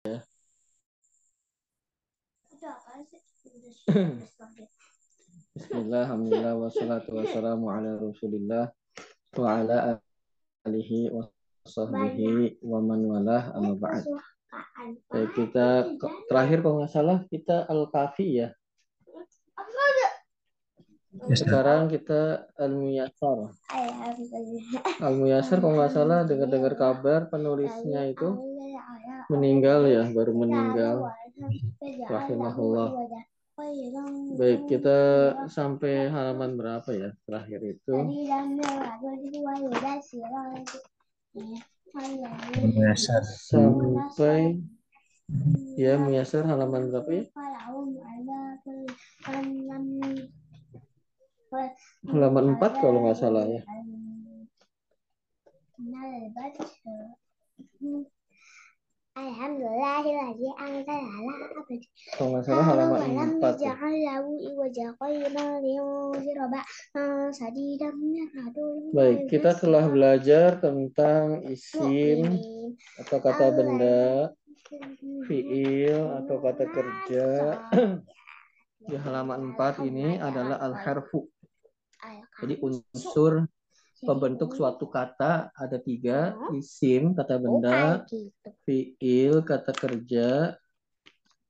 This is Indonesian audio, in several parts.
Bismillah, alhamdulillah, wassalatu wassalamu ala rasulillah wa ala alihi wa sahbihi wa man walah amma ba'd. Baik, kita terakhir kalau nggak salah kita Al-Kafi ya. Sekarang kita Al-Muyassar. Al-Muyassar kalau nggak salah dengar-dengar kabar penulisnya itu meninggal ya, baru meninggal. Rahimahullah. Baik, kita sampai halaman berapa ya terakhir itu? Sampai ya menyasar halaman berapa ya? Halaman 4 kalau nggak salah ya. Alhamdulillahilladzi anzala ala abdi. Kalau nggak salah halaman 4. Baik, kita telah belajar tentang isim atau kata benda, fiil atau kata kerja. Di halaman 4 ini adalah al-harfu. Jadi unsur pembentuk suatu kata ada tiga. Isim kata benda. fiil kata kerja.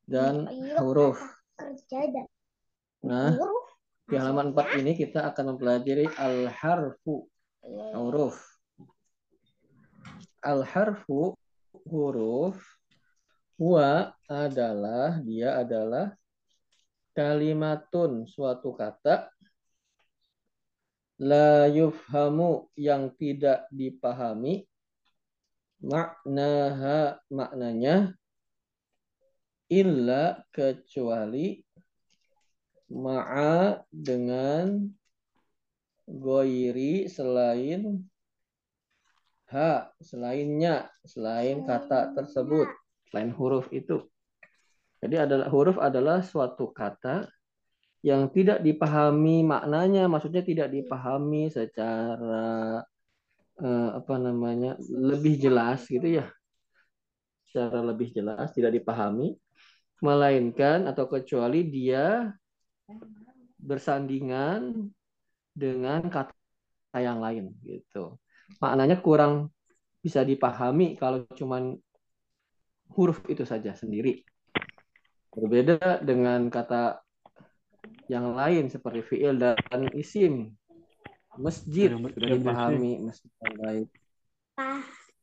Dan huruf. nah di halaman 4 ini kita akan mempelajari al harfu huruf. Al harfu huruf. Huwa adalah dia adalah kalimatun suatu kata la yufhamu yang tidak dipahami. Maknaha maknanya illa kecuali ma'a dengan goiri selain ha selainnya selain kata tersebut. Selain huruf itu. Jadi adalah huruf adalah suatu kata yang tidak dipahami maknanya, maksudnya tidak dipahami secara eh, apa namanya lebih jelas gitu ya, secara lebih jelas tidak dipahami, melainkan atau kecuali dia bersandingan dengan kata yang lain gitu. Maknanya kurang bisa dipahami kalau cuman huruf itu saja sendiri. Berbeda dengan kata yang lain seperti fiil dan isim. Masjid sudah dipahami masjid yang baik.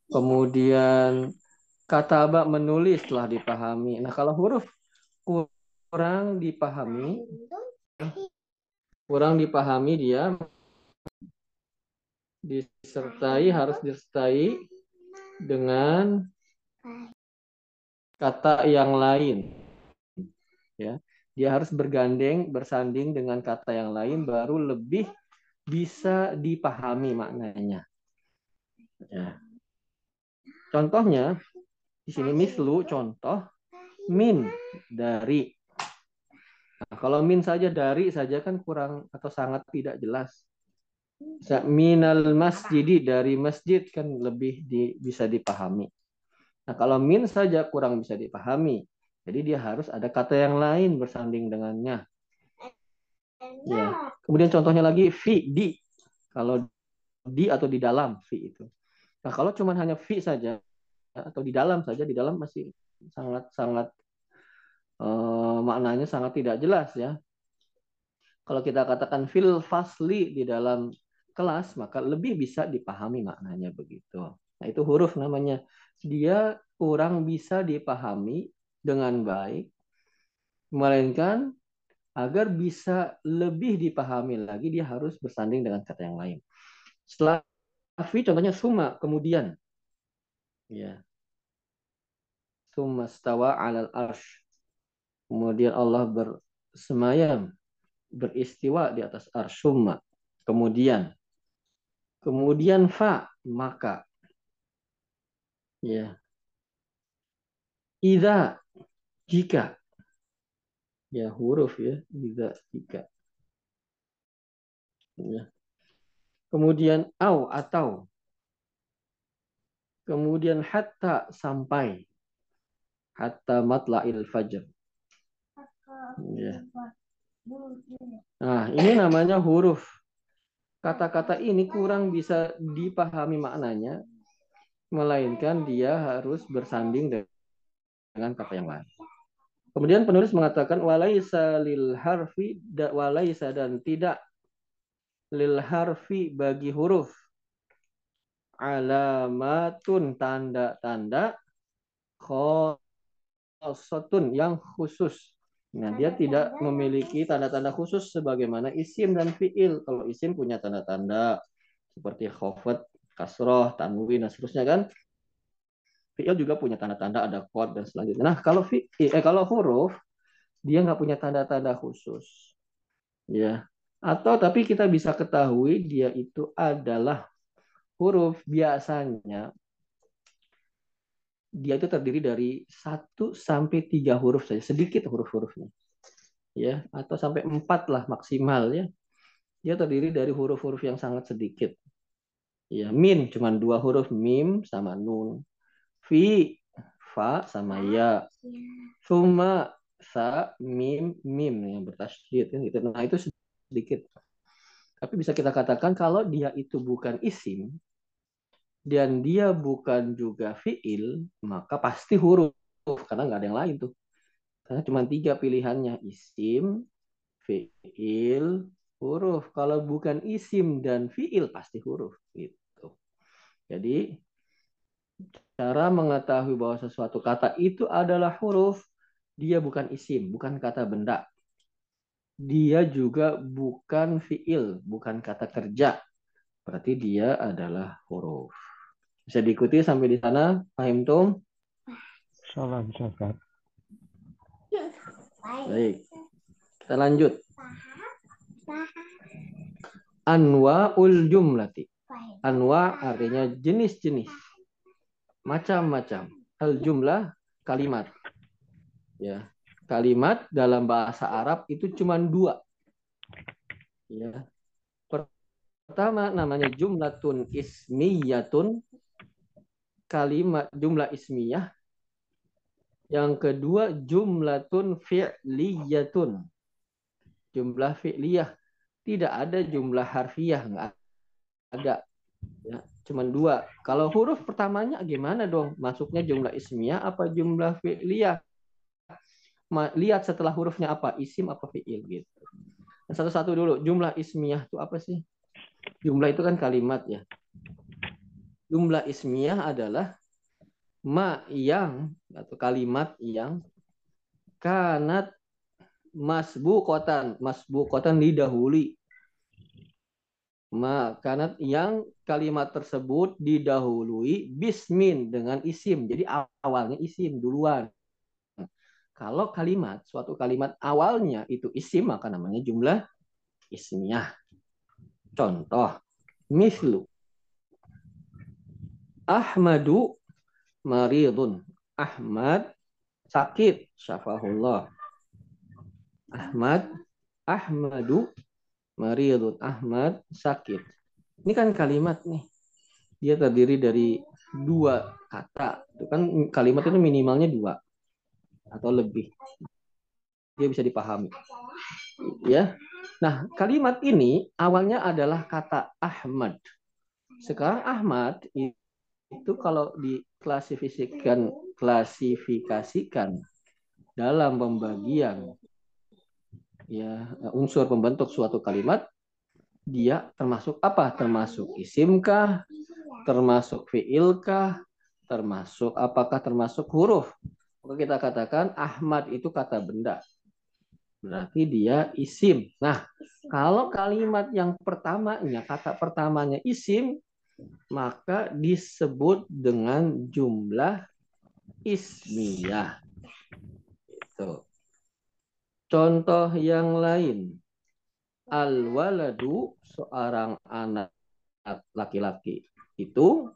Kemudian kata abak menulis telah dipahami. Nah kalau huruf kurang dipahami, kurang dipahami dia disertai harus disertai dengan kata yang lain. Ya dia harus bergandeng, bersanding dengan kata yang lain baru lebih bisa dipahami maknanya. Ya. Contohnya di sini mislu contoh min dari. Nah, kalau min saja dari saja kan kurang atau sangat tidak jelas. Minal masjidi dari masjid kan lebih di, bisa dipahami. Nah kalau min saja kurang bisa dipahami. Jadi dia harus ada kata yang lain bersanding dengannya. Ya. Kemudian contohnya lagi fi di. Kalau di atau di dalam fi itu. Nah, kalau cuma hanya fi saja atau di dalam saja, di dalam masih sangat sangat uh, maknanya sangat tidak jelas ya. Kalau kita katakan fil fasli di dalam kelas, maka lebih bisa dipahami maknanya begitu. Nah, itu huruf namanya. Dia kurang bisa dipahami dengan baik, melainkan agar bisa lebih dipahami lagi dia harus bersanding dengan kata yang lain. Setelah fi contohnya suma kemudian ya. Suma stawa alal arsh. Kemudian Allah bersemayam beristiwa di atas arsh summa. Kemudian kemudian fa maka ya. Ida jika ya huruf ya jika jika ya. kemudian au atau kemudian hatta sampai hatta matla'il fajr. Ya. Nah, ini namanya huruf. Kata-kata ini kurang bisa dipahami maknanya, melainkan dia harus bersanding dengan kata yang lain. Kemudian penulis mengatakan walaisa lil harfi walaisa dan tidak lil harfi bagi huruf alamatun tanda-tanda khosatun yang khusus. Nah, dia tidak memiliki tanda-tanda khusus sebagaimana isim dan fiil. Kalau isim punya tanda-tanda seperti khofat, kasroh, tanwin, dan seterusnya kan. Fiil juga punya tanda-tanda ada kod dan selanjutnya. Nah, kalau fi, eh, kalau huruf dia nggak punya tanda-tanda khusus. Ya. Atau tapi kita bisa ketahui dia itu adalah huruf biasanya dia itu terdiri dari satu sampai tiga huruf saja, sedikit huruf-hurufnya, ya, atau sampai empat lah maksimal ya. Dia terdiri dari huruf-huruf yang sangat sedikit. Ya, min cuma dua huruf mim sama nun, fi fa sama ya, suma sa mim mim yang bertasydid kan gitu. Nah itu sedikit. Tapi bisa kita katakan kalau dia itu bukan isim, dan dia bukan juga fiil, maka pasti huruf karena nggak ada yang lain tuh. Karena cuma tiga pilihannya isim, fiil, huruf. Kalau bukan isim dan fiil pasti huruf gitu. Jadi cara mengetahui bahwa sesuatu kata itu adalah huruf, dia bukan isim, bukan kata benda. Dia juga bukan fiil, bukan kata kerja. Berarti dia adalah huruf. Bisa diikuti sampai di sana, paham Tom? Salam Ustaz. Baik. Kita lanjut. Anwa ul jumlati. Anwa artinya jenis-jenis. Macam-macam. Al jumlah kalimat. Ya. Kalimat dalam bahasa Arab itu cuma dua. Ya. Pertama namanya jumlatun ismiyatun kalimat jumlah ismiyah. Yang kedua jumlatun fi'liyatun. Jumlah fi'liyah. Tidak ada jumlah harfiah, enggak ada. Ya, cuman dua. Kalau huruf pertamanya gimana dong? Masuknya jumlah ismiyah apa jumlah fi'liyah? Lihat setelah hurufnya apa, isim apa fi'il gitu. Satu-satu dulu, jumlah ismiyah itu apa sih? Jumlah itu kan kalimat ya jumlah ismiyah adalah ma yang atau kalimat yang kanat masbuqatan masbuqatan didahului ma kanat yang kalimat tersebut didahului bismin dengan isim jadi awalnya isim duluan kalau kalimat suatu kalimat awalnya itu isim maka namanya jumlah ismiyah contoh mislu Ahmadu maridun. Ahmad sakit. Syafahullah. Ahmad. Ahmadu maridun. Ahmad sakit. Ini kan kalimat nih. Dia terdiri dari dua kata. Itu kan kalimat itu minimalnya dua atau lebih. Dia bisa dipahami. Ya. Nah, kalimat ini awalnya adalah kata Ahmad. Sekarang Ahmad itu kalau diklasifikasikan klasifikasikan dalam pembagian ya unsur pembentuk suatu kalimat dia termasuk apa? Termasuk isimkah? Termasuk fiilkah? Termasuk apakah termasuk huruf? Maka kita katakan Ahmad itu kata benda. Berarti dia isim. Nah, kalau kalimat yang pertamanya, kata pertamanya isim, maka disebut dengan jumlah ismiyah. Itu. Contoh yang lain. Al-waladu seorang anak laki-laki itu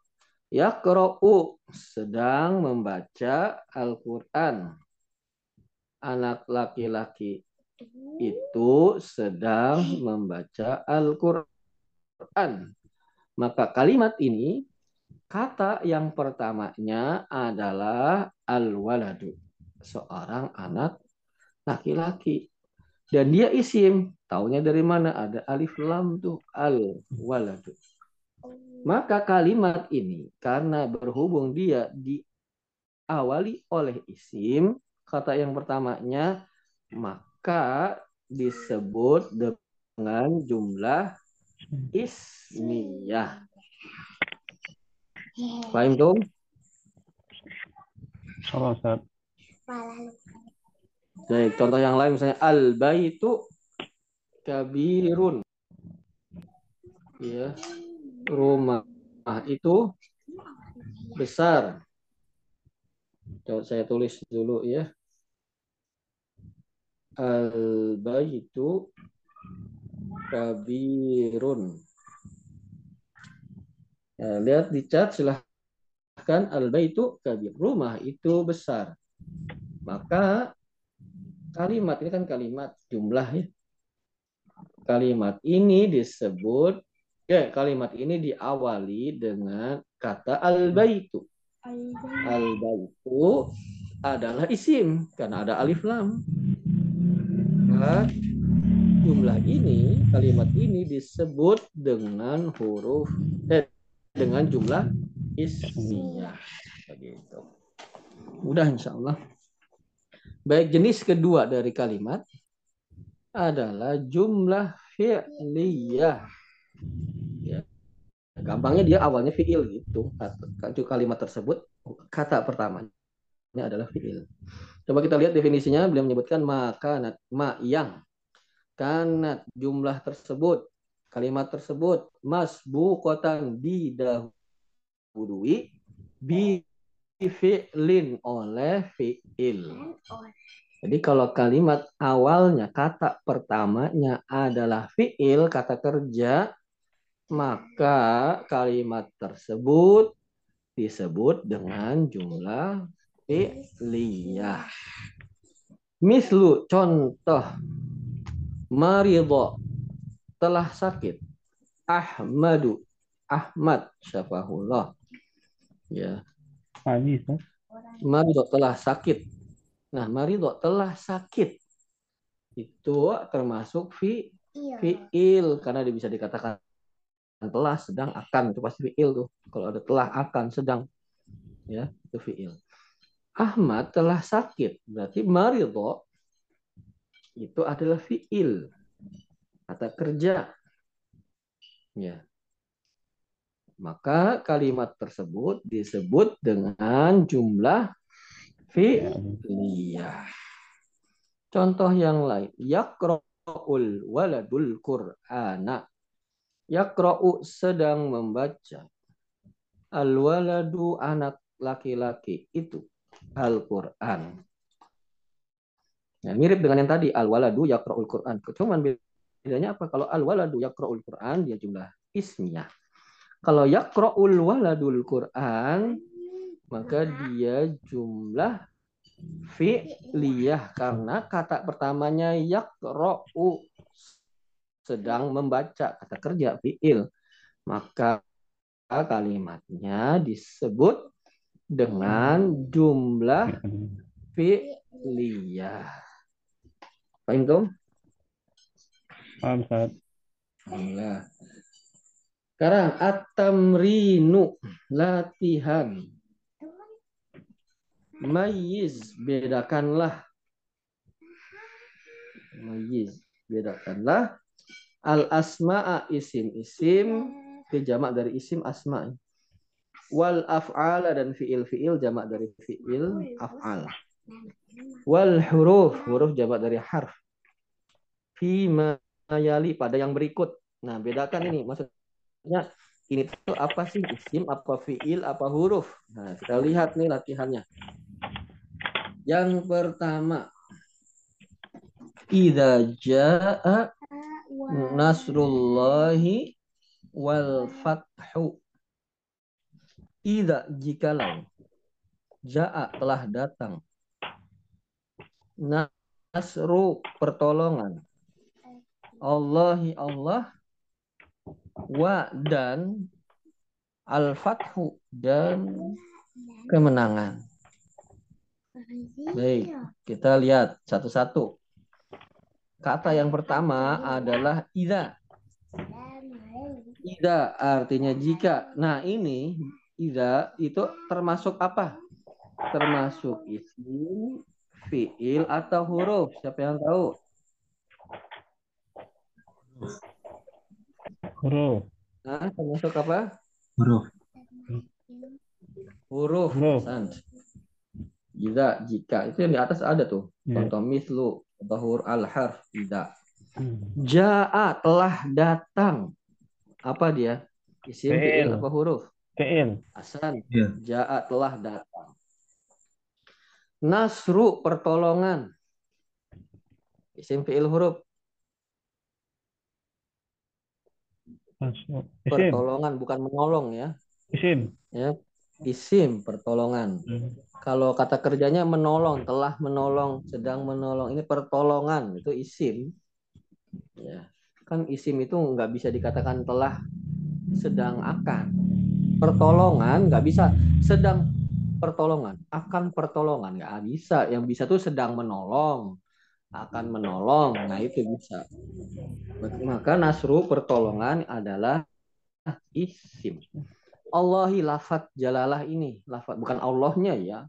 ya kero'u sedang membaca Al-Quran. Anak laki-laki itu sedang membaca Al-Quran. Maka kalimat ini kata yang pertamanya adalah al-waladu. seorang anak laki-laki. Dan dia isim. Taunya dari mana? Ada alif lam tuh. Al waladu. Maka kalimat ini karena berhubung dia diawali oleh isim, kata yang pertamanya, maka disebut dengan jumlah ismiyah. Paham tuh? Salah, Ustaz. Baik, contoh yang lain misalnya al baitu kabirun. Ya. Rumah itu besar. Coba saya tulis dulu ya. Al baitu kabirun. Nah, lihat di chat silahkan al baitu kabir. Rumah itu besar. Maka kalimat ini kan kalimat jumlah ya. Kalimat ini disebut ya kalimat ini diawali dengan kata al-baitu. Al-baitu adalah isim karena ada alif lam. Nah, jumlah ini, kalimat ini disebut dengan huruf eh, dengan jumlah ismiyah. Begitu. Mudah insya Allah. Baik jenis kedua dari kalimat adalah jumlah fi'liyah. Ya. Gampangnya dia awalnya fi'il gitu. Kalimat tersebut kata pertamanya adalah fi'il. Coba kita lihat definisinya. Beliau menyebutkan makanat, ma yang. Kanat jumlah tersebut. Kalimat tersebut. Mas bukotan didahului. Bi fi'lin oleh fi'il. Jadi kalau kalimat awalnya kata pertamanya adalah fi'il kata kerja maka kalimat tersebut disebut dengan jumlah fi'liyah. Mislu contoh marido telah sakit. Ahmadu Ahmad syafahullah. Ya, Marido. Marido telah sakit. Nah, marido telah sakit. Itu termasuk fi fiil karena dia bisa dikatakan telah sedang akan itu pasti fiil tuh. Kalau ada telah akan sedang ya, itu fiil. Ahmad telah sakit. Berarti marido itu adalah fiil. Kata kerja. Ya. Maka kalimat tersebut disebut dengan jumlah fi'liyah. Contoh yang lain, yakra'ul waladul qur'ana. Yakra'u sedang membaca. Al waladu anak laki-laki itu Al-Qur'an. Ya, mirip dengan yang tadi al waladu yakra'ul Qur'an. Cuman bedanya apa? Kalau al waladu yakra'ul Qur'an dia jumlah ismiyah. Kalau yakra'ul waladul Quran, maka dia jumlah fi'liyah karena kata pertamanya yakra'u sedang membaca kata kerja fi'il maka kalimatnya disebut dengan jumlah fi'liyah paham tuh? Paham, Ustaz. Alhamdulillah. Sekarang at-tamrinu latihan. Mayiz bedakanlah. Mayiz bedakanlah al asma'a isim-isim ke jamak dari isim asma. Wal af'ala dan fiil-fiil jamak dari fiil af'al. Wal huruf huruf jamak dari harf. Fi yali pada yang berikut. Nah, bedakan ini maksud Ya, ini tuh apa sih isim, apa fiil, apa huruf? Nah, kita lihat nih latihannya. Yang pertama, idza jaa nasrullahi wal fathu. Idza jikalau jaa telah datang nasru pertolongan Allahi Allah wa dan al-fathu dan kemenangan. Baik, kita lihat satu-satu. Kata yang pertama adalah ida. Ida artinya jika. Nah, ini ida itu termasuk apa? Termasuk isim, fiil atau huruf. Siapa yang tahu? Huruf. Nah, termasuk apa? Huruf. Huruf. Huruf. Ida, jika. Itu yang di atas ada tuh. Ya. Contoh mislu, bahur al-harf, ida. Hmm. Ja'a telah datang. Apa dia? Isim Fiil. apa huruf? Fiil. Hasan. Ya. Ja'a telah datang. Nasru pertolongan. Isim fiil huruf. Isim. Pertolongan bukan menolong ya. Isim. Ya. Isim pertolongan. Hmm. Kalau kata kerjanya menolong, telah menolong, sedang menolong. Ini pertolongan, itu isim. Ya. Kan isim itu nggak bisa dikatakan telah, sedang, akan. Pertolongan nggak bisa sedang pertolongan, akan pertolongan nggak bisa. Yang bisa tuh sedang menolong, akan menolong. Nah itu bisa. Maka nasru pertolongan adalah isim. Allahi lafat jalalah ini lafat bukan Allahnya ya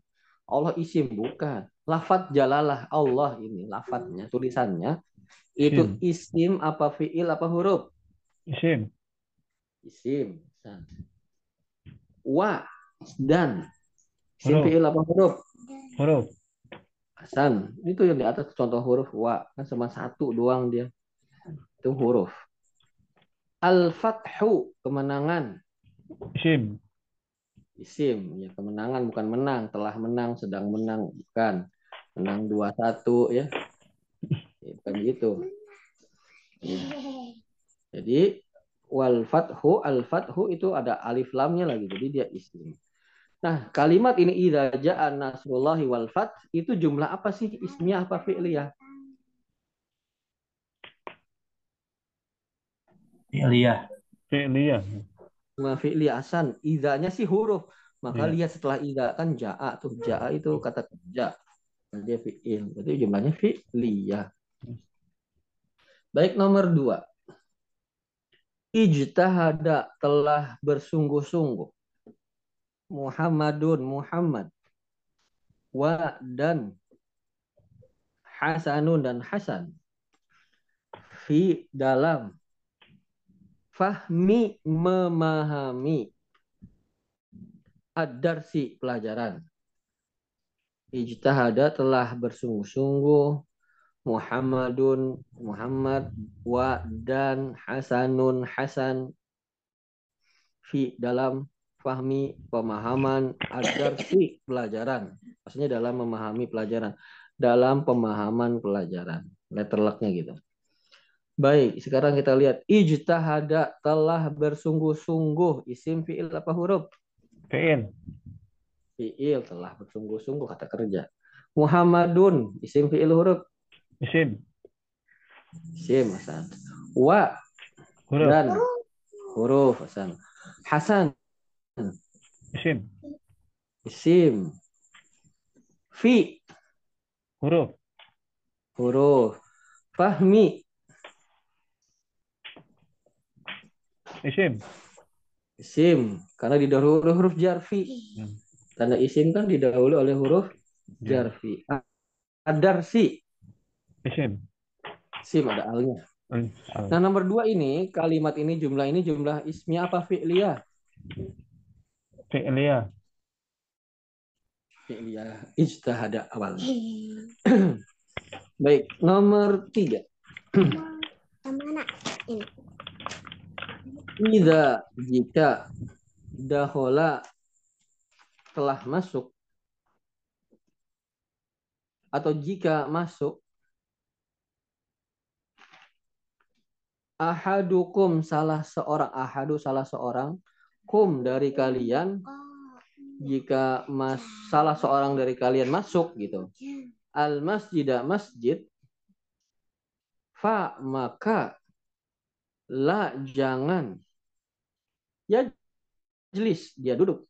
Allah isim bukan lafat jalalah Allah ini lafatnya tulisannya itu isim apa fiil apa huruf Isim. isim wa dan isim Huruf. fiil apa huruf Huruf. Hasan. Itu yang di atas contoh huruf wa. Kan cuma satu doang dia. Itu huruf. Al fathu kemenangan. Isim. isim ya kemenangan bukan menang. Telah menang sedang menang bukan. Menang dua satu ya. Ya, bukan gitu. Ya. jadi wal fathu al fathu itu ada alif lamnya lagi. Jadi dia isim nah kalimat ini idza jaa nasrullahi wal fath itu jumlah apa sih? Ismiyah apa fi'liyah? Fi'liyah. Fi'liyah. Cuma fi'liyah asan. Idanya sih huruf. Maka Iya. lihat setelah ida kan jaa tuh. Jaa itu kata kerja dia fi'il. Berarti jumlahnya fi'liyah. Baik nomor dua. Ijtahada telah bersungguh-sungguh Muhammadun Muhammad. Wa dan Hasanun dan Hasan. Fi dalam. Fahmi memahami. Ad-darsi pelajaran. Ijtahada telah bersungguh-sungguh. Muhammadun Muhammad. Wa dan Hasanun Hasan. Fi dalam fahmi pemahaman ad-darsi pelajaran maksudnya dalam memahami pelajaran dalam pemahaman pelajaran letter lucknya gitu. Baik sekarang kita lihat ijtahada telah bersungguh-sungguh isim fiil apa huruf? Fi'il. fiil telah bersungguh-sungguh kata kerja. Muhammadun isim fiil huruf? Isim. isim Hasan. Wa Huruf. dan huruf Hasan. Hasan Isim. isim fi Huruf. huruf fahmi Isim. isim karena didahului oleh huruf jarfi Hmm. tanda isim kan didahului oleh huruf Ya. jarfi adarsi Isim. sim ada alnya Hmm. nah nomor dua ini kalimat ini jumlah ini jumlah ismiyah apa fi'liyah Fi'liyah. fi'liyah ijtihada awal baik nomor tiga Mana? Ida jika dahola telah masuk atau jika masuk ahadukum salah seorang ahadu salah seorang kum dari kalian jika mas salah seorang dari kalian masuk gitu. Al masjidah masjid fa maka la jangan. Ya jelis dia duduk.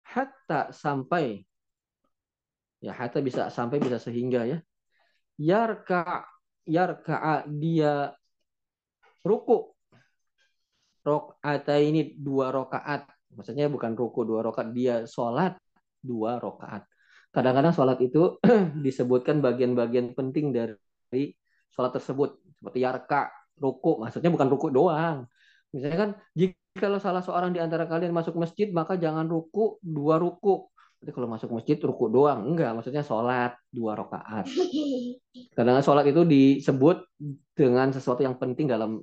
Hatta sampai Ya, hatta bisa sampai bisa sehingga ya. Yarka yarka dia ruku. Rokata ini dua rokaat. Maksudnya bukan ruku dua rokaat, dia sholat dua rokaat. Kadang-kadang sholat itu disebutkan bagian-bagian penting dari sholat tersebut. Seperti yarka, ruku. Maksudnya bukan ruku doang. Misalnya kan, jika salah seorang di antara kalian masuk masjid, maka jangan ruku dua ruku. Jadi kalau masuk masjid ruku doang. Enggak, maksudnya sholat dua rakaat. Kadang sholat itu disebut dengan sesuatu yang penting dalam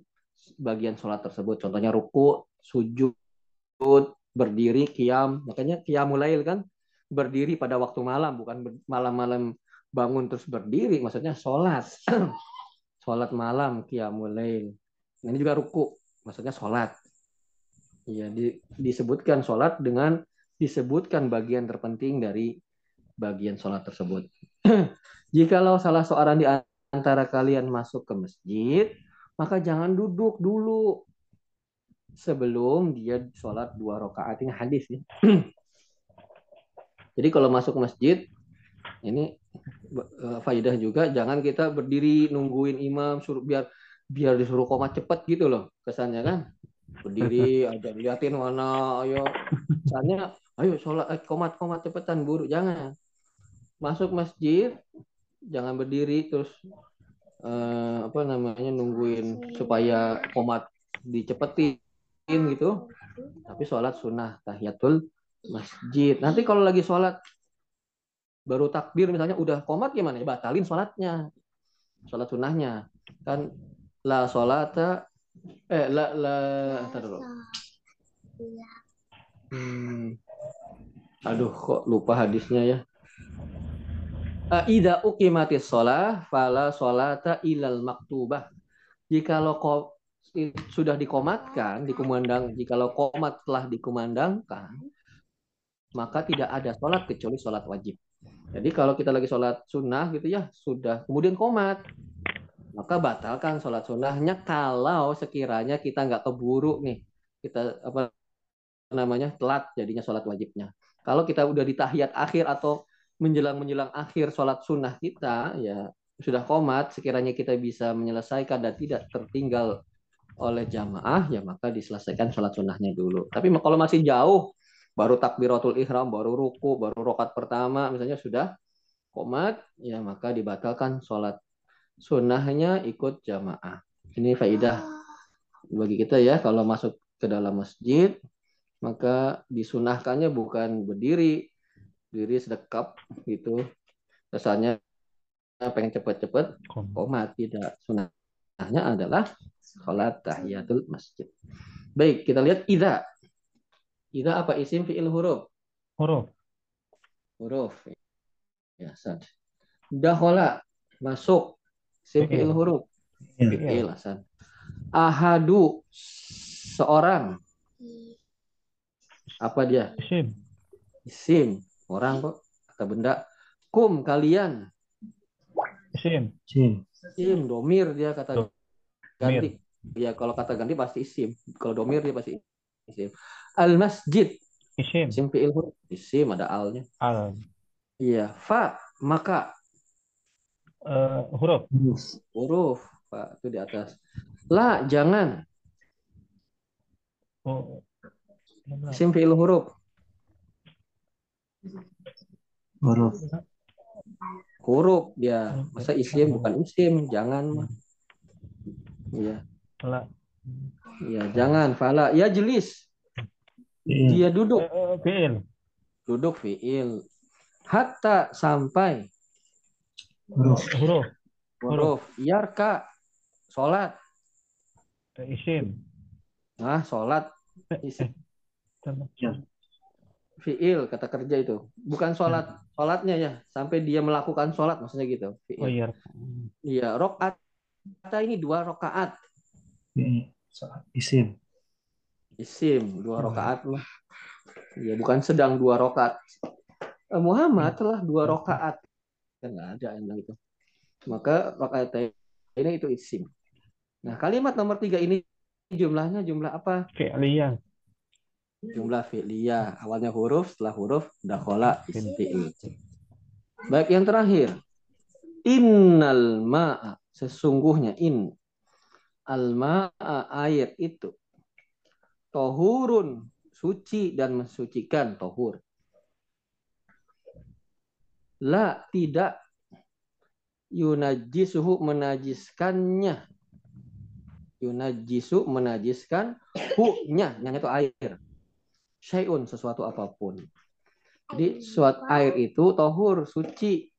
bagian sholat tersebut. Contohnya ruku, sujud, berdiri, kiam. Makanya kiamulail kan berdiri pada waktu malam, bukan malam-malam bangun terus berdiri. Maksudnya sholat. sholat malam, kiamulail. Ini juga ruku, maksudnya sholat. Ya, di, disebutkan sholat dengan disebutkan bagian terpenting dari bagian sholat tersebut. Jikalau salah seorang di antara kalian masuk ke masjid, maka jangan duduk dulu. Sebelum dia sholat dua rakaat. Ini hadis ya. Jadi kalau masuk masjid ini eh, faidah juga jangan kita berdiri nungguin imam suruh biar biar disuruh koma cepet gitu loh kesannya kan. Berdiri aja liatin mana ayo. Misalnya ayo sholat eh, komat komat cepetan buru jangan. Masuk masjid jangan berdiri terus eh, apa namanya nungguin supaya komat dicepetin gitu. Tapi sholat sunnah tahiyatul masjid. Nanti kalau lagi sholat baru takbir misalnya udah komat gimana ya? Batalin sholatnya sholat sunnahnya. Kan la sholata eh la la dulu. Hmm, aduh kok lupa hadisnya ya Ida uqimatis sholah fala sholata ilal maktubah. Jikalau sudah dikomatkan, dikumandang, jikalau komat telah dikumandangkan, maka tidak ada sholat kecuali sholat wajib. Jadi kalau kita lagi sholat sunnah gitu ya, sudah kemudian komat, maka batalkan sholat sunnahnya kalau sekiranya kita nggak keburu nih, kita apa namanya telat jadinya sholat wajibnya. Kalau kita udah di tahiyat akhir atau menjelang menjelang akhir sholat sunnah kita, ya sudah komat, sekiranya kita bisa menyelesaikan dan tidak tertinggal oleh jamaah, ya maka diselesaikan sholat sunnahnya dulu. Tapi kalau masih jauh, baru takbiratul ihram, baru ruku, baru rokat pertama, misalnya sudah komat, ya maka dibatalkan sholat sunnahnya ikut jamaah. Ini faidah bagi kita ya, kalau masuk ke dalam masjid, maka disunahkannya bukan berdiri diri sedekap gitu. Rasanya pengen cepet-cepet komat tidak. Sunahnya adalah sholat tahiyatul masjid. Baik kita lihat ida. Ida apa? Isim fiil huruf? Huruf. Huruf. Ya sad dahola masuk. Isim fiil. huruf? Fiil asad ahadu seorang. Apa dia? Isim. Isim. Orang kok kata benda. Kum kalian. Isim. Isim. Isim. Domir dia kata ganti. Ya kalau kata ganti pasti isim. Kalau domir dia pasti isim. Al masjid. Isim. Isim fi'il huruf. Isim ada alnya. Al. Iya. Fa maka. Uh, huruf. Huruf. Fa itu di atas. La jangan. Oh, Isim fi'il huruf. Huruf. Huruf dia. Masa isim bukan isim, jangan. Iya. Fala. Iya, jangan fala. Ya jelis. Dia duduk. Uh, fiil. Duduk fi'il. Hatta sampai Huruf. Huruf. huruf. Yarka. Sholat. Isim. Nah, sholat. Isim. Ya. Fi'il kata kerja itu. Bukan sholat. Sholatnya ya. Sampai dia melakukan sholat maksudnya gitu. Fi'il. Oh iya. Iya. Rokaat. Kata ini dua rokaat. Ini isim. Isim. Dua rokaat lah. Ya, bukan sedang dua rokaat. Eh, Muhammad telah dua rokaat. Nggak ada yang bilang itu. Maka rokaat ini itu isim. Nah, kalimat nomor tiga ini jumlahnya jumlah apa? Fi'liyah. Jumlah fi'liyah. Awalnya huruf, setelah huruf dakhola fi'il. Baik yang terakhir. Innal ma'a sesungguhnya in al ma'a air itu tohurun suci dan mensucikan tohur. La tidak yunajisuhu menajiskannya. Yunajisu menajiskan hu-nya, yang itu air. Syai'un, sesuatu apa pun. Jadi suatu air itu tohur, suci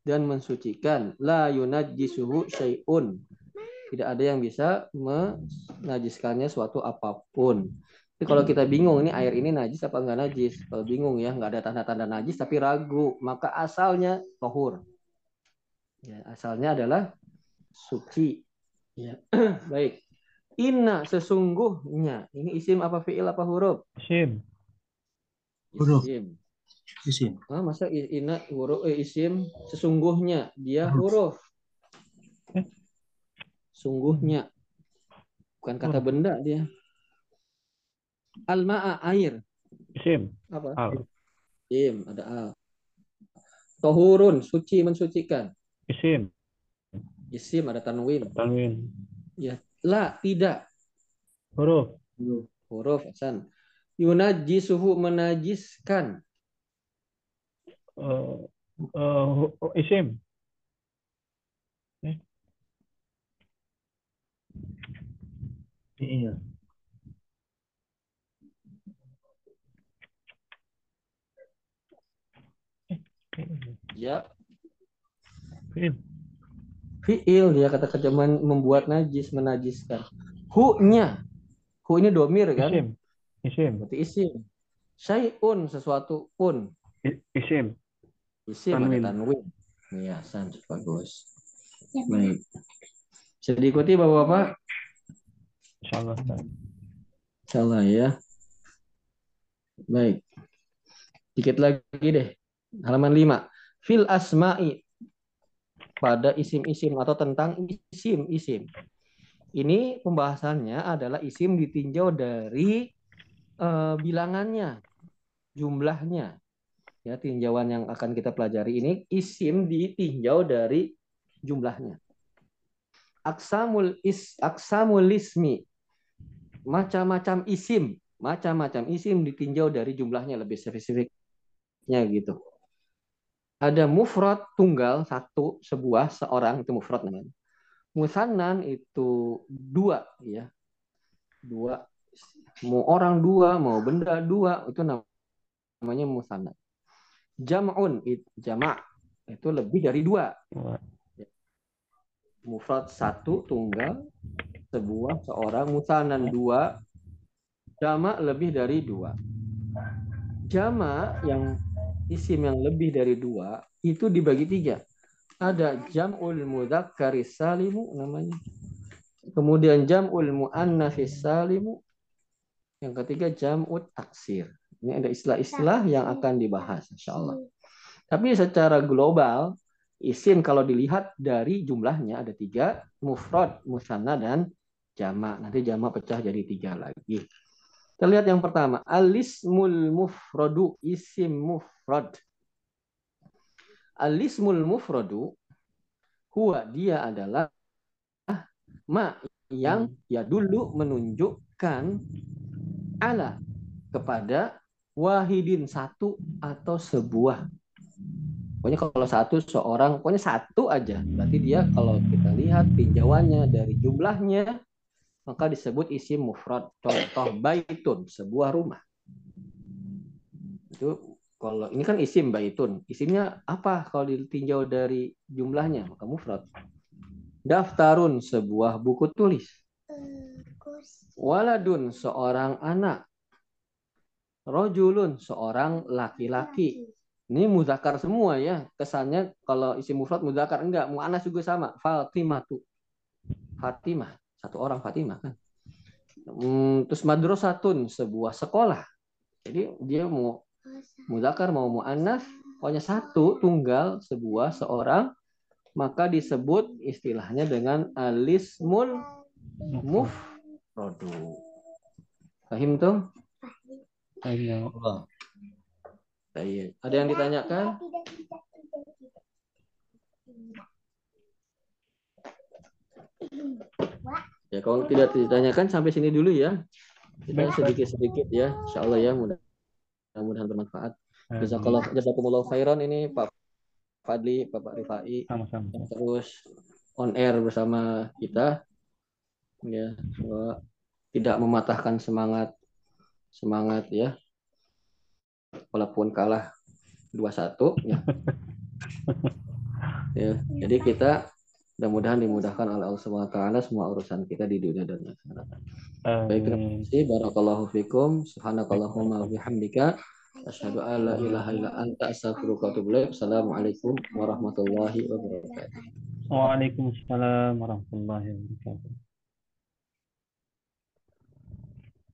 dan mensucikan. La yunajisuhu syai'un. Tidak ada yang bisa menajiskannya suatu apa pun. Jadi kalau kita bingung ini air ini najis apa enggak najis? Kalau bingung ya, enggak ada tanda-tanda najis tapi ragu, maka asalnya tohur. Ya, asalnya adalah suci. Ya. Baik. Inna sesungguhnya. Ini isim apa fiil apa huruf? Isim. Huruf. Isim. Isim. Ah, masa inna huruf eh, isim sesungguhnya dia huruf. Eh? Sungguhnya. Bukan kata Huruf. benda dia. Al-ma'a air. Isim. Apa? Al. Isim, ada al. Tohurun, suci mensucikan. Isim. Isim ada tanwin. Tanwin. La, tidak. Huruf. Huruf Hasan. Yunajisuhu menajiskan. Eh, eh, hu- isim. Fiil. Ya, Fiil. Fiil dia kata kerja membuat najis, menajiskan. Hu-nya. Hu ini domir kan? Isim. Isim. Berarti isim. Syai'un sesuatu pun. Isim. Isim Tanwin. ada tanwin. Iya, San bagus. Baik. Bisa diikuti Bapak-bapak? Insyaallah. Ustaz. Insyaallah ya. Baik. Dikit lagi deh. Halaman 5. Fil asma'i. Pada isim-isim atau tentang isim-isim. Ini pembahasannya adalah isim ditinjau dari eh, bilangannya, jumlahnya. Ya, tinjauan yang akan kita pelajari ini isim ditinjau dari jumlahnya. Aksamul is aksamul ismi macam-macam isim, macam-macam isim ditinjau dari jumlahnya lebih spesifiknya gitu. Ada mufrad tunggal satu sebuah seorang itu mufrad namanya. Musannan itu dua ya. Dua mau orang dua, mau benda dua itu namanya musannan. Jam'un it- jama' itu lebih dari dua. Mufrad satu tunggal sebuah seorang musannan dua jama' lebih dari dua. Jama' yang isim yang lebih dari dua itu dibagi tiga. Ada jam'ul mudzakkari salimu namanya. Kemudian jam'ul muannatsis salimu. Yang ketiga jam'ut taksir. Ini ada istilah-istilah yang akan dibahas insyaallah. Tapi secara global isim kalau dilihat dari jumlahnya ada tiga mufrad, musanna dan jama. Nanti jama pecah jadi tiga lagi. Kita lihat yang pertama, alismul mufradu isim mufrad. Alismul mufradu huwa dia adalah ma yang ya dulu menunjukkan ala kepada wahidin satu atau sebuah. Pokoknya kalau satu seorang, pokoknya satu aja. Berarti dia kalau kita lihat tinjauannya dari jumlahnya maka disebut isim mufrad. Contoh baitun, sebuah rumah. Itu kalau ini kan isim baitun. Isimnya apa kalau ditinjau dari jumlahnya? Maka mufrad. Daftarun, sebuah buku tulis. Waladun, seorang anak. Rojulun, seorang laki-laki. Ini muzakar semua ya. Kesannya kalau isim mufrad muzakar enggak, muannas juga sama. Fatimah tuh. Fatimah, satu orang Fatimah kan. Hmm, terus madrasatun, sebuah sekolah. Jadi dia mau muzakar mau muannas, pokoknya satu tunggal sebuah seorang maka disebut istilahnya dengan alismul mufradu. Paham tuh? Iya. Ada yang ditanyakan? Ya, kalau tidak ditanyakan sampai sini dulu ya. Kita sedikit-sedikit ya, insya Allah ya, mudah- mudah-mudahan bermanfaat. Jazakallah, jazakumullah khairan ini Pak Fadli, Bapak Rifai Sama-sama. yang terus on air bersama kita. Ya, tidak mematahkan semangat semangat ya. Walaupun kalah 2-1 ya. ya, jadi kita mudah-mudahan dimudahkan oleh Allah Subhanahu wa taala semua urusan kita di dunia dan akhirat. Baik, terima kasih. Barakallahu fikum. Subhanakallahumma wa bihamdika. Asyhadu an la ilaha illa anta astaghfiruka wa atubu ilaik. Assalamualaikum warahmatullahi wabarakatuh. Waalaikumsalam warahmatullahi wabarakatuh.